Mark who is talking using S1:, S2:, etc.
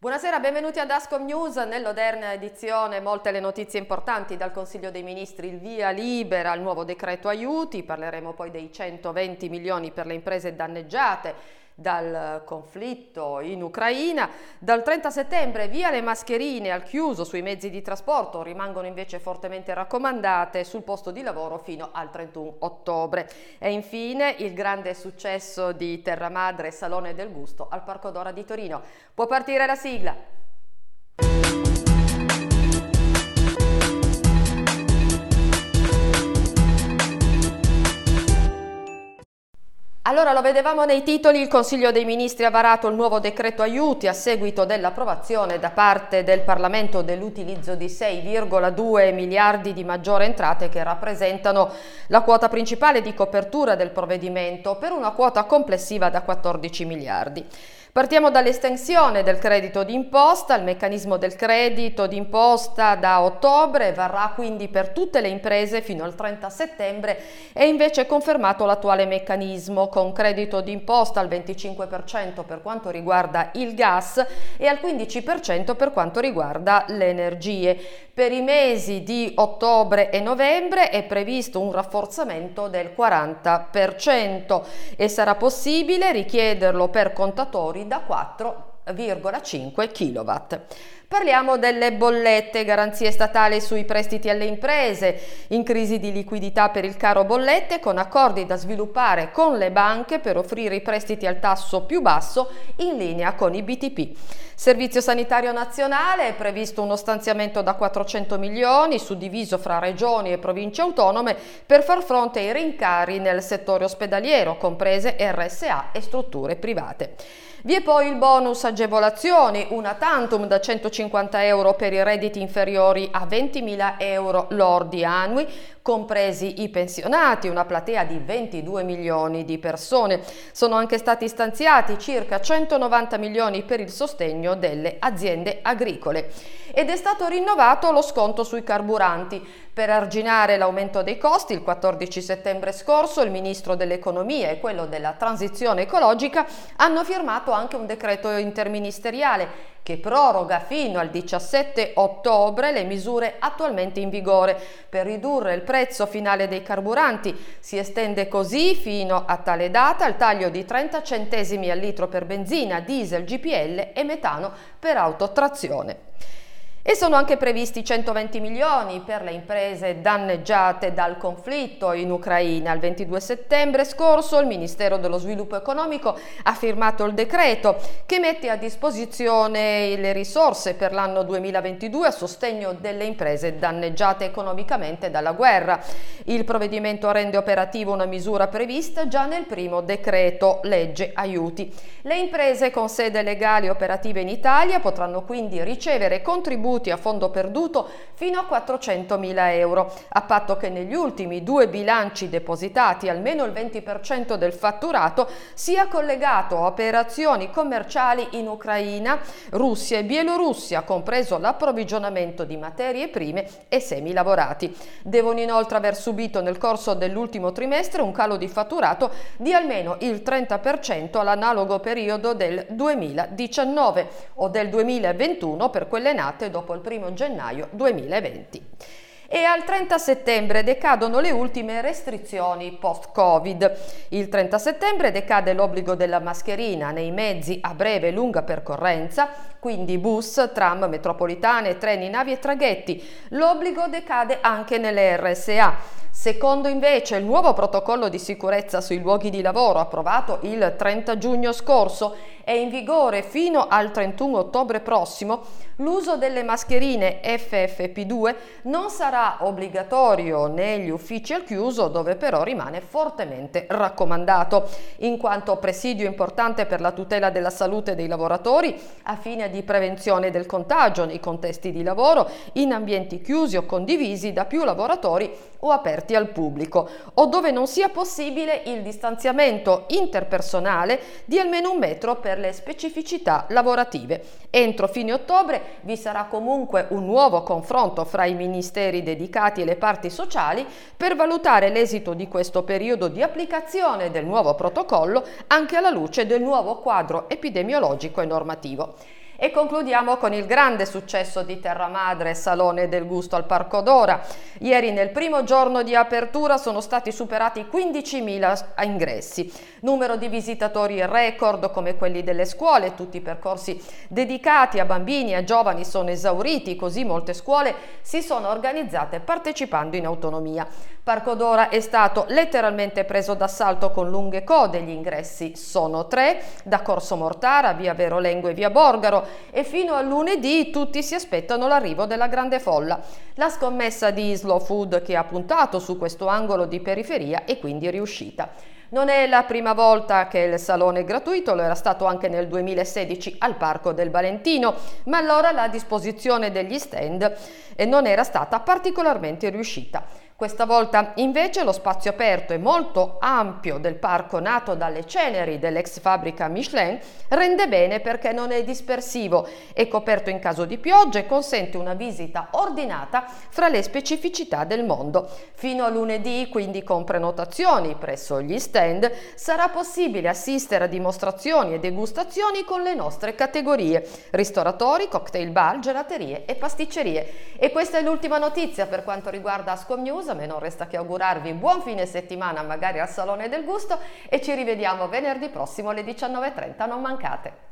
S1: Buonasera, benvenuti ad Ascom News. Nell'odierna edizione molte le notizie importanti dal Consiglio dei Ministri, il via libera al nuovo decreto aiuti, parleremo poi dei 120 milioni per le imprese danneggiate dal conflitto in Ucraina. Dal 30 settembre via le mascherine al chiuso sui mezzi di trasporto, rimangono invece fortemente raccomandate sul posto di lavoro fino al 31 ottobre. E infine il grande successo di Terra Madre Salone del Gusto al Parco Dora di Torino. Può partire la sigla. Allora lo vedevamo nei titoli, il Consiglio dei Ministri ha varato il nuovo decreto aiuti a seguito dell'approvazione da parte del Parlamento dell'utilizzo di 6,2 miliardi di maggiori entrate che rappresentano la quota principale di copertura del provvedimento per una quota complessiva da 14 miliardi. Partiamo dall'estensione del credito d'imposta, il meccanismo del credito d'imposta da ottobre varrà quindi per tutte le imprese fino al 30 settembre e invece confermato l'attuale meccanismo con credito d'imposta al 25% per quanto riguarda il gas e al 15% per quanto riguarda le energie. Per i mesi di ottobre e novembre è previsto un rafforzamento del 40% e sarà possibile richiederlo per contatori da 4,5 kW. Parliamo delle bollette, garanzie statali sui prestiti alle imprese, in crisi di liquidità per il caro bollette con accordi da sviluppare con le banche per offrire i prestiti al tasso più basso in linea con i BTP. Servizio Sanitario Nazionale è previsto uno stanziamento da 400 milioni suddiviso fra regioni e province autonome per far fronte ai rincari nel settore ospedaliero, comprese RSA e strutture private. Vi è poi il bonus agevolazioni, una tantum da 150 euro per i redditi inferiori a 20.000 euro lordi annui, compresi i pensionati, una platea di 22 milioni di persone. Sono anche stati stanziati circa 190 milioni per il sostegno delle aziende agricole. Ed è stato rinnovato lo sconto sui carburanti. Per arginare l'aumento dei costi, il 14 settembre scorso il Ministro dell'Economia e quello della Transizione Ecologica hanno firmato anche un decreto interministeriale che proroga fino al 17 ottobre le misure attualmente in vigore per ridurre il prezzo finale dei carburanti. Si estende così fino a tale data il taglio di 30 centesimi al litro per benzina, diesel, GPL e metano per autotrazione. E sono anche previsti 120 milioni per le imprese danneggiate dal conflitto in Ucraina. Il 22 settembre scorso il Ministero dello Sviluppo Economico ha firmato il decreto che mette a disposizione le risorse per l'anno 2022 a sostegno delle imprese danneggiate economicamente dalla guerra. Il provvedimento rende operativa una misura prevista già nel primo decreto legge aiuti. Le imprese con sede legale e operative in Italia potranno quindi ricevere contributi contributi a fondo perduto fino a 400.000 euro, a patto che negli ultimi due bilanci depositati almeno il 20% del fatturato sia collegato a operazioni commerciali in Ucraina, Russia e Bielorussia, compreso l'approvvigionamento di materie prime e semilavorati. Devono inoltre aver subito nel corso dell'ultimo trimestre un calo di fatturato di almeno il 30% all'analogo periodo del 2019 o del 2021 per quelle nate dopo dopo il 1 gennaio 2020 e al 30 settembre decadono le ultime restrizioni post-Covid. Il 30 settembre decade l'obbligo della mascherina nei mezzi a breve e lunga percorrenza, quindi bus, tram, metropolitane, treni, navi e traghetti. L'obbligo decade anche nelle RSA. Secondo invece il nuovo protocollo di sicurezza sui luoghi di lavoro approvato il 30 giugno scorso e in vigore fino al 31 ottobre prossimo, l'uso delle mascherine FFP2 non sarà obbligatorio negli uffici al chiuso dove però rimane fortemente raccomandato, in quanto presidio importante per la tutela della salute dei lavoratori a fine di prevenzione del contagio nei contesti di lavoro, in ambienti chiusi o condivisi da più lavoratori o aperti aperti al pubblico o dove non sia possibile il distanziamento interpersonale di almeno un metro per le specificità lavorative. Entro fine ottobre vi sarà comunque un nuovo confronto fra i ministeri dedicati e le parti sociali per valutare l'esito di questo periodo di applicazione del nuovo protocollo anche alla luce del nuovo quadro epidemiologico e normativo. E concludiamo con il grande successo di Terra Madre, Salone del Gusto al Parco Dora. Ieri nel primo giorno di apertura sono stati superati 15.000 ingressi. Numero di visitatori record come quelli delle scuole, tutti i percorsi dedicati a bambini e a giovani sono esauriti, così molte scuole si sono organizzate partecipando in autonomia. Parco Dora è stato letteralmente preso d'assalto con lunghe code, gli ingressi sono tre, da Corso Mortara, via Verolengo e via Borgaro e fino a lunedì tutti si aspettano l'arrivo della grande folla. La scommessa di Slow Food che ha puntato su questo angolo di periferia è quindi riuscita. Non è la prima volta che il salone è gratuito, lo era stato anche nel 2016 al Parco del Valentino, ma allora la disposizione degli stand eh, non era stata particolarmente riuscita. Questa volta invece lo spazio aperto e molto ampio del parco nato dalle ceneri dell'ex fabbrica Michelin rende bene perché non è dispersivo, è coperto in caso di pioggia e consente una visita ordinata fra le specificità del mondo. Fino a lunedì, quindi con prenotazioni presso gli stand, sarà possibile assistere a dimostrazioni e degustazioni con le nostre categorie, ristoratori, cocktail bar, gelaterie e pasticcerie. E questa è l'ultima notizia per quanto riguarda Ascom News a me non resta che augurarvi buon fine settimana magari al Salone del Gusto e ci rivediamo venerdì prossimo alle 19.30, non mancate.